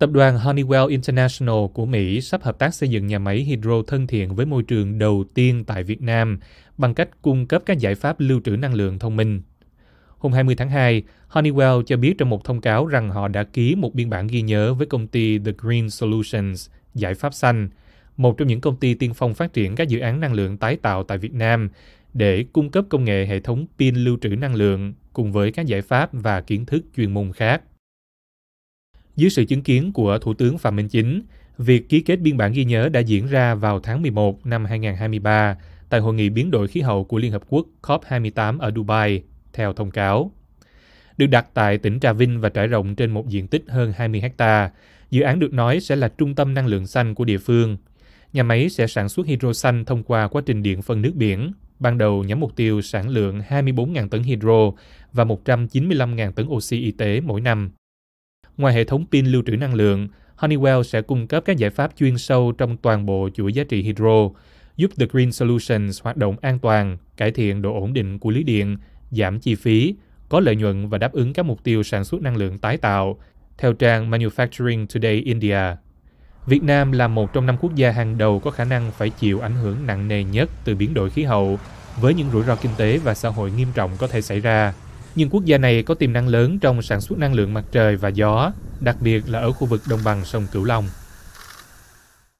Tập đoàn Honeywell International của Mỹ sắp hợp tác xây dựng nhà máy hydro thân thiện với môi trường đầu tiên tại Việt Nam bằng cách cung cấp các giải pháp lưu trữ năng lượng thông minh. Hôm 20 tháng 2, Honeywell cho biết trong một thông cáo rằng họ đã ký một biên bản ghi nhớ với công ty The Green Solutions, giải pháp xanh, một trong những công ty tiên phong phát triển các dự án năng lượng tái tạo tại Việt Nam để cung cấp công nghệ hệ thống pin lưu trữ năng lượng cùng với các giải pháp và kiến thức chuyên môn khác. Dưới sự chứng kiến của Thủ tướng Phạm Minh Chính, việc ký kết biên bản ghi nhớ đã diễn ra vào tháng 11 năm 2023 tại Hội nghị biến đổi khí hậu của Liên Hợp Quốc COP28 ở Dubai, theo thông cáo. Được đặt tại tỉnh Trà Vinh và trải rộng trên một diện tích hơn 20 hecta, dự án được nói sẽ là trung tâm năng lượng xanh của địa phương. Nhà máy sẽ sản xuất hydro xanh thông qua quá trình điện phân nước biển, ban đầu nhắm mục tiêu sản lượng 24.000 tấn hydro và 195.000 tấn oxy y tế mỗi năm. Ngoài hệ thống pin lưu trữ năng lượng, Honeywell sẽ cung cấp các giải pháp chuyên sâu trong toàn bộ chuỗi giá trị hydro, giúp The Green Solutions hoạt động an toàn, cải thiện độ ổn định của lưới điện, giảm chi phí, có lợi nhuận và đáp ứng các mục tiêu sản xuất năng lượng tái tạo, theo trang Manufacturing Today India. Việt Nam là một trong năm quốc gia hàng đầu có khả năng phải chịu ảnh hưởng nặng nề nhất từ biến đổi khí hậu, với những rủi ro kinh tế và xã hội nghiêm trọng có thể xảy ra nhưng quốc gia này có tiềm năng lớn trong sản xuất năng lượng mặt trời và gió, đặc biệt là ở khu vực đồng bằng sông Cửu Long.